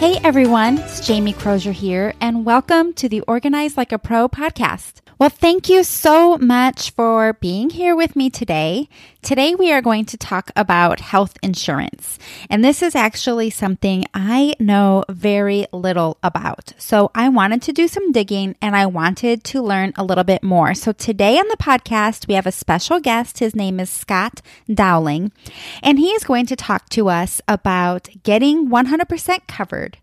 Hey everyone, it's Jamie Crozier here, and welcome to the Organize Like a Pro podcast. Well, thank you so much for being here with me today. Today we are going to talk about health insurance. And this is actually something I know very little about. So I wanted to do some digging and I wanted to learn a little bit more. So today on the podcast, we have a special guest. His name is Scott Dowling, and he is going to talk to us about getting 100% covered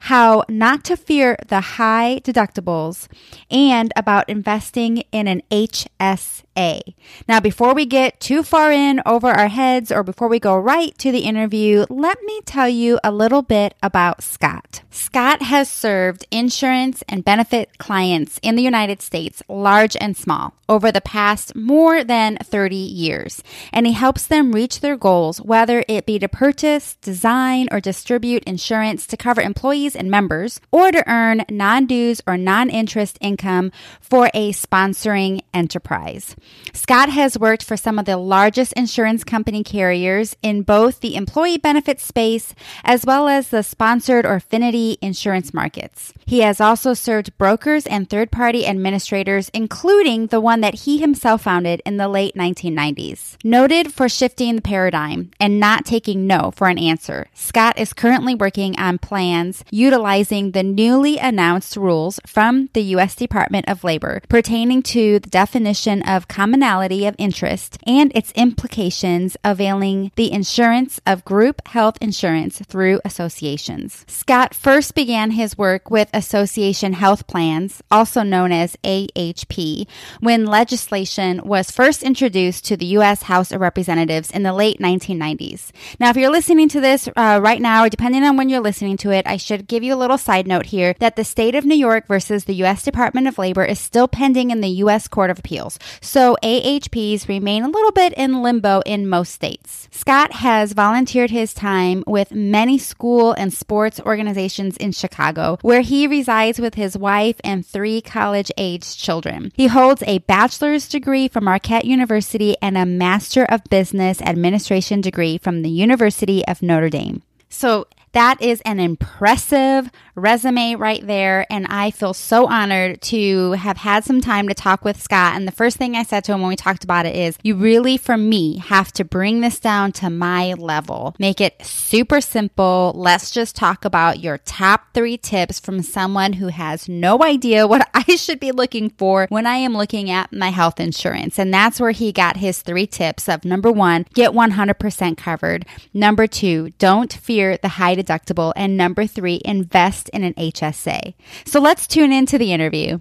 how not to fear the high deductibles, and about investing in an HSA. Now, before we get too far in over our heads or before we go right to the interview, let me tell you a little bit about Scott. Scott has served insurance and benefit clients in the United States, large and small, over the past more than 30 years, and he helps them reach their goals, whether it be to purchase, design, or distribute insurance to cover employees and members, or to earn non dues or non interest income for a sponsoring enterprise. Scott has worked for some of the largest insurance company carriers in both the employee benefit space as well as the sponsored or affinity insurance markets. He has also served brokers and third party administrators, including the one that he himself founded in the late 1990s. Noted for shifting the paradigm and not taking no for an answer, Scott is currently working on plans utilizing the newly announced rules from the U.S. Department of Labor pertaining to the definition of commonality of interest and its implications availing the insurance of group health insurance through associations. Scott first began his work with Association Health Plans, also known as AHP, when legislation was first introduced to the U.S. House of Representatives in the late 1990s. Now, if you're listening to this uh, right now, or depending on when you're listening to it, I should give you a little side note here that the state of New York versus the U.S. Department of Labor is still pending in the U.S. Court of Appeals. So AHPs remain a little bit in limbo in most states. Scott has volunteered his time with many school and sports organizations in Chicago, where he resides with his wife and three college aged children. He holds a bachelor's degree from Marquette University and a Master of Business Administration degree from the University of Notre Dame. So that is an impressive resume right there. And I feel so honored to have had some time to talk with Scott. And the first thing I said to him when we talked about it is, you really, for me, have to bring this down to my level. Make it super simple. Let's just talk about your top three tips from someone who has no idea what I should be looking for when I am looking at my health insurance. And that's where he got his three tips of number one, get 100% covered. Number two, don't fear the high deductible. And number three, invest in an HSA. So let's tune into the interview.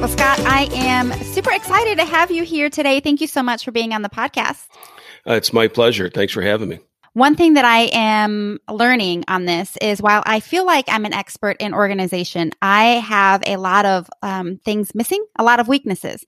Well, Scott, I am super excited to have you here today. Thank you so much for being on the podcast. Uh, it's my pleasure. Thanks for having me. One thing that I am learning on this is while I feel like I'm an expert in organization, I have a lot of um, things missing, a lot of weaknesses.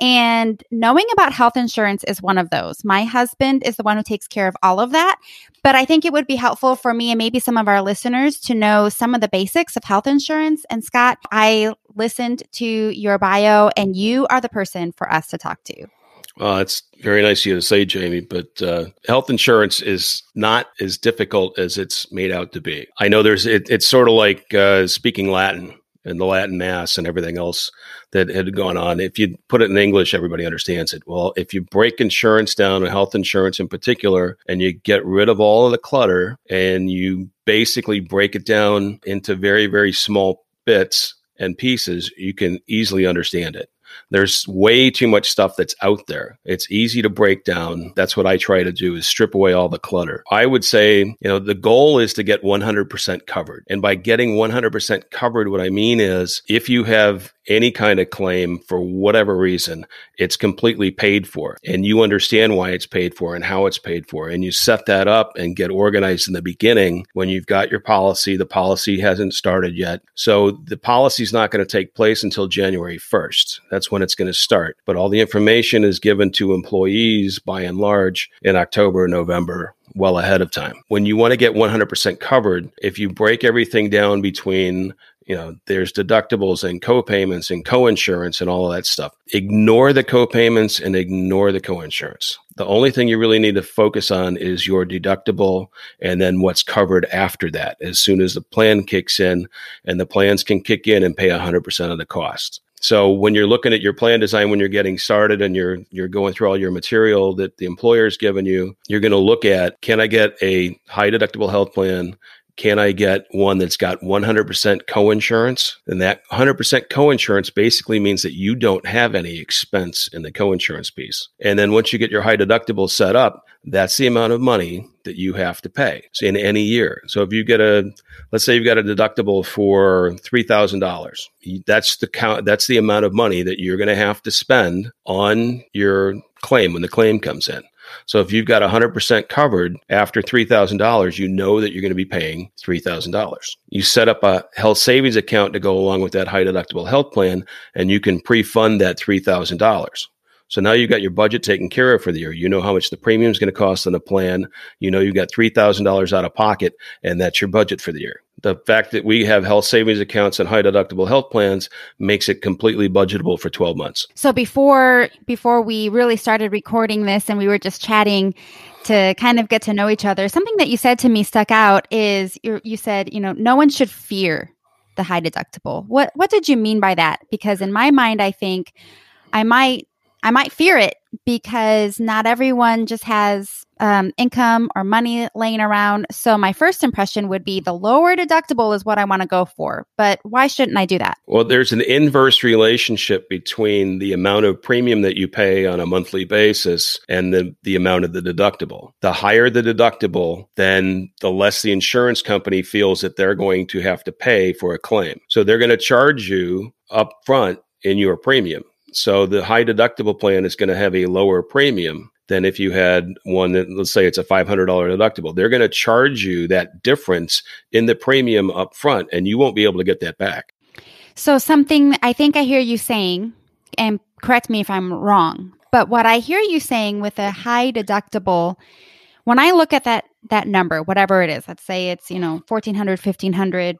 And knowing about health insurance is one of those. My husband is the one who takes care of all of that. But I think it would be helpful for me and maybe some of our listeners to know some of the basics of health insurance. And Scott, I listened to your bio, and you are the person for us to talk to. Well, it's very nice of you to say, Jamie, but uh, health insurance is not as difficult as it's made out to be. I know there's, it, it's sort of like uh, speaking Latin and the Latin Mass and everything else that had gone on. If you put it in English, everybody understands it. Well, if you break insurance down, health insurance in particular, and you get rid of all of the clutter and you basically break it down into very, very small bits and pieces, you can easily understand it. There's way too much stuff that's out there. It's easy to break down. That's what I try to do is strip away all the clutter. I would say, you know, the goal is to get 100% covered. And by getting 100% covered, what I mean is if you have any kind of claim for whatever reason, it's completely paid for. And you understand why it's paid for and how it's paid for. And you set that up and get organized in the beginning when you've got your policy. The policy hasn't started yet. So the policy is not going to take place until January 1st. That's when it's going to start. But all the information is given to employees by and large in October, November, well ahead of time. When you want to get 100% covered, if you break everything down between you know, there's deductibles and co-payments and co-insurance and all of that stuff. Ignore the co-payments and ignore the co-insurance. The only thing you really need to focus on is your deductible and then what's covered after that. As soon as the plan kicks in, and the plans can kick in and pay 100% of the cost. So when you're looking at your plan design when you're getting started and you're you're going through all your material that the employer's given you, you're going to look at can I get a high deductible health plan can I get one that's got 100% coinsurance? And that 100% coinsurance basically means that you don't have any expense in the coinsurance piece. And then once you get your high deductible set up, that's the amount of money that you have to pay in any year. So if you get a, let's say you've got a deductible for $3,000, that's the count, that's the amount of money that you're going to have to spend on your claim when the claim comes in. So if you've got 100% covered after $3,000, you know that you're going to be paying $3,000. You set up a health savings account to go along with that high deductible health plan, and you can pre fund that $3,000. So now you've got your budget taken care of for the year. You know how much the premium is going to cost on the plan. You know you've got $3,000 out of pocket, and that's your budget for the year the fact that we have health savings accounts and high deductible health plans makes it completely budgetable for 12 months. So before before we really started recording this and we were just chatting to kind of get to know each other, something that you said to me stuck out is you you said, you know, no one should fear the high deductible. What what did you mean by that? Because in my mind I think I might I might fear it because not everyone just has um, income or money laying around. So my first impression would be the lower deductible is what I want to go for. But why shouldn't I do that? Well, there's an inverse relationship between the amount of premium that you pay on a monthly basis and the, the amount of the deductible. The higher the deductible, then the less the insurance company feels that they're going to have to pay for a claim. So they're going to charge you up front in your premium. So the high deductible plan is going to have a lower premium than if you had one that let's say it's a $500 deductible. They're going to charge you that difference in the premium up front and you won't be able to get that back. So something I think I hear you saying and correct me if I'm wrong, but what I hear you saying with a high deductible when I look at that that number, whatever it is, let's say it's, you know, 1400, 1500,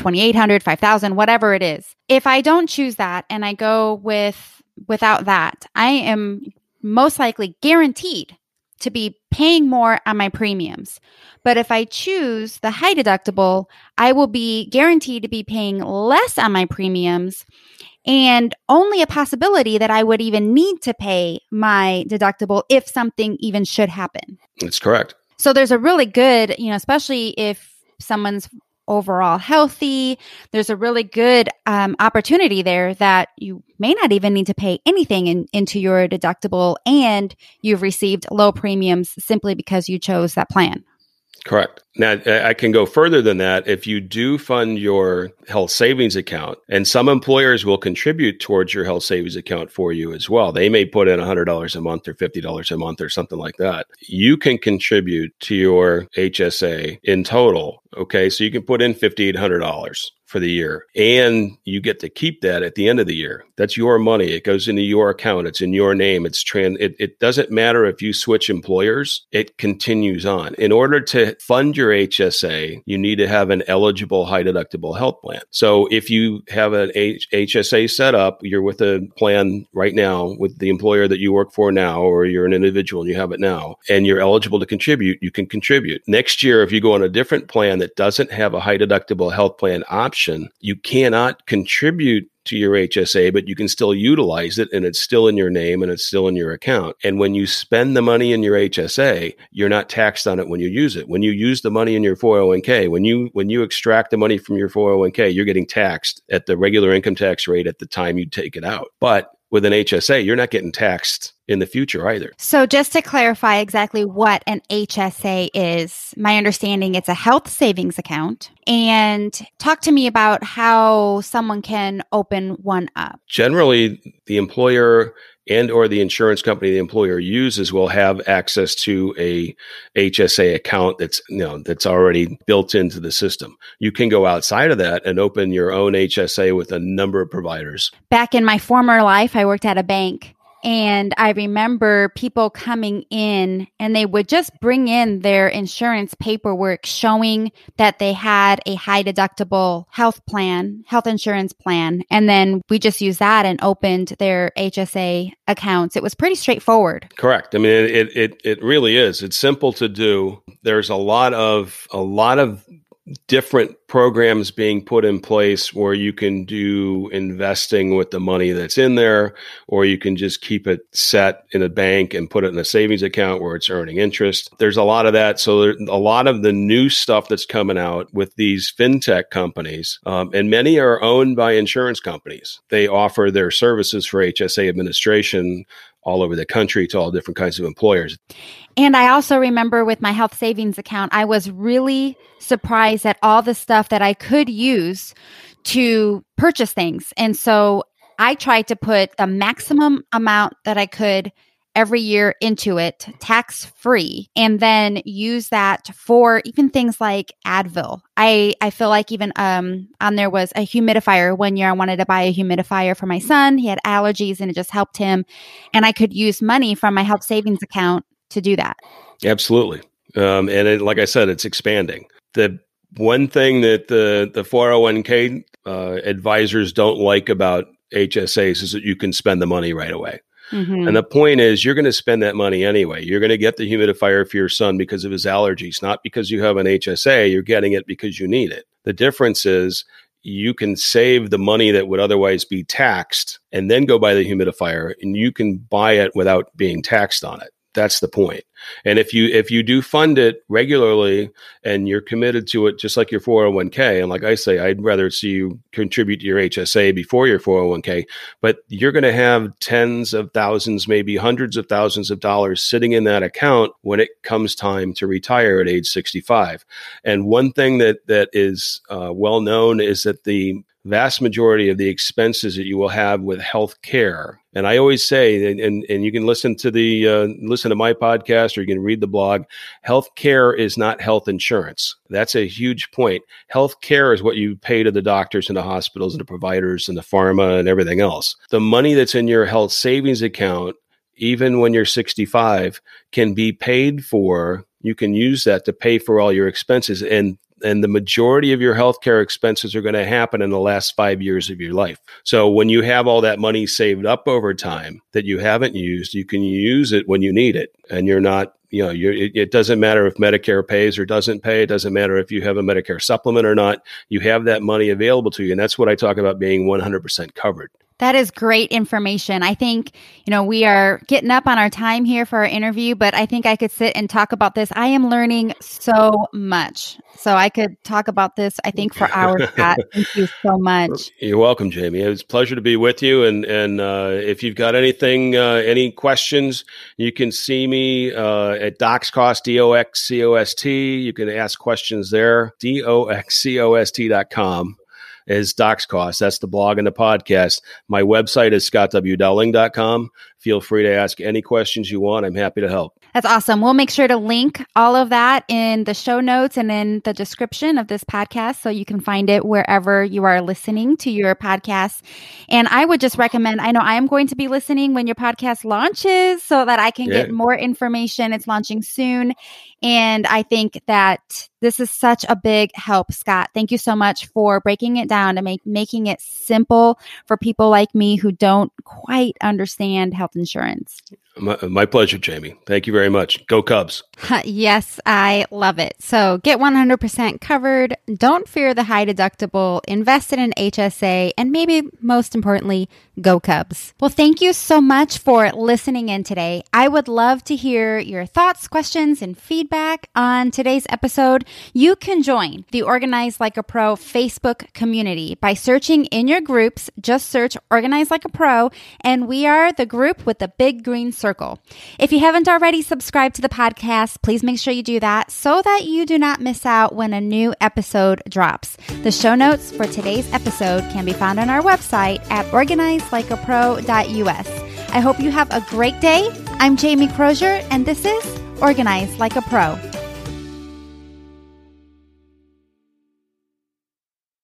2800, 5000, whatever it is. If I don't choose that and I go with without that, I am most likely guaranteed to be paying more on my premiums. But if I choose the high deductible, I will be guaranteed to be paying less on my premiums and only a possibility that I would even need to pay my deductible if something even should happen. That's correct. So there's a really good, you know, especially if someone's overall healthy. There's a really good um, opportunity there that you may not even need to pay anything in, into your deductible and you've received low premiums simply because you chose that plan. Correct. Now, I can go further than that. If you do fund your health savings account, and some employers will contribute towards your health savings account for you as well, they may put in $100 a month or $50 a month or something like that. You can contribute to your HSA in total. Okay. So you can put in $5,800 for the year and you get to keep that at the end of the year. That's your money. It goes into your account. It's in your name. It's trans it, it doesn't matter if you switch employers. It continues on. In order to fund your hsa you need to have an eligible high deductible health plan. So if you have an H- hsa set up you're with a plan right now with the employer that you work for now or you're an individual and you have it now and you're eligible to contribute you can contribute. Next year if you go on a different plan that doesn't have a high deductible health plan option. You cannot contribute to your HSA, but you can still utilize it and it's still in your name and it's still in your account. And when you spend the money in your HSA, you're not taxed on it when you use it. When you use the money in your 401k, when you when you extract the money from your 401k, you're getting taxed at the regular income tax rate at the time you take it out. But with an HSA, you're not getting taxed in the future either. So, just to clarify exactly what an HSA is, my understanding it's a health savings account. And talk to me about how someone can open one up. Generally, the employer and or the insurance company the employer uses will have access to a HSA account that's you know that's already built into the system. You can go outside of that and open your own HSA with a number of providers. Back in my former life, I worked at a bank And I remember people coming in and they would just bring in their insurance paperwork showing that they had a high deductible health plan, health insurance plan. And then we just used that and opened their HSA accounts. It was pretty straightforward. Correct. I mean, it, it, it really is. It's simple to do. There's a lot of, a lot of different programs being put in place where you can do investing with the money that's in there, or you can just keep it set in a bank and put it in a savings account where it's earning interest. There's a lot of that. So there, a lot of the new stuff that's coming out with these fintech companies, um, and many are owned by insurance companies. They offer their services for HSA administration all over the country to all different kinds of employers. And I also remember with my health savings account, I was really surprised at all the stuff that I could use to purchase things. And so I tried to put the maximum amount that I could every year into it tax free and then use that for even things like Advil. I I feel like even um on there was a humidifier one year I wanted to buy a humidifier for my son. He had allergies and it just helped him and I could use money from my health savings account to do that. Absolutely. Um, and it, like I said, it's expanding. The one thing that the the 401k uh, advisors don't like about HSAs is that you can spend the money right away. Mm-hmm. And the point is, you're going to spend that money anyway. You're going to get the humidifier for your son because of his allergies, not because you have an HSA. You're getting it because you need it. The difference is you can save the money that would otherwise be taxed and then go buy the humidifier, and you can buy it without being taxed on it. That's the point. And if you if you do fund it regularly and you're committed to it, just like your 401k, and like I say, I'd rather see you contribute to your HSA before your 401k, but you're going to have tens of thousands, maybe hundreds of thousands of dollars sitting in that account when it comes time to retire at age 65. And one thing that that is uh, well known is that the vast majority of the expenses that you will have with health care. And I always say, and, and you can listen to the uh, listen to my podcast or you can read the blog. Health care is not health insurance. That's a huge point. Health care is what you pay to the doctors and the hospitals and the providers and the pharma and everything else. The money that's in your health savings account, even when you're 65, can be paid for. You can use that to pay for all your expenses. And and the majority of your healthcare expenses are going to happen in the last five years of your life. So when you have all that money saved up over time that you haven't used, you can use it when you need it, and you're not. You know, it, it doesn't matter if Medicare pays or doesn't pay. It doesn't matter if you have a Medicare supplement or not. You have that money available to you, and that's what I talk about being 100% covered. That is great information. I think, you know, we are getting up on our time here for our interview, but I think I could sit and talk about this. I am learning so much. So I could talk about this, I think, for hours, Scott. Thank you so much. You're welcome, Jamie. It was a pleasure to be with you. And, and uh, if you've got anything, uh, any questions, you can see me uh, at DoxCost, D-O-X-C-O-S-T. You can ask questions there, D-O-X-C-O-S-T dot com is DoxCost. That's the blog and the podcast. My website is scottwdowling.com. Feel free to ask any questions you want. I'm happy to help. That's awesome. We'll make sure to link all of that in the show notes and in the description of this podcast so you can find it wherever you are listening to your podcast. And I would just recommend, I know I am going to be listening when your podcast launches so that I can yeah. get more information. It's launching soon. And I think that this is such a big help, Scott. Thank you so much for breaking it down and make, making it simple for people like me who don't quite understand health insurance. My, my, pleasure, Jamie. Thank you very much. Go Cubs. yes, I love it. So get 100% covered. Don't fear the high deductible. Invest in an HSA. And maybe most importantly, go Cubs. Well, thank you so much for listening in today. I would love to hear your thoughts, questions, and feedback on today's episode. You can join the Organize Like a Pro Facebook community by searching in your groups. Just search Organize Like a Pro, and we are the group with the big green circle circle. If you haven't already subscribed to the podcast, please make sure you do that so that you do not miss out when a new episode drops. The show notes for today's episode can be found on our website at organizelikeapro.us. I hope you have a great day. I'm Jamie Crozier, and this is Organize Like a Pro.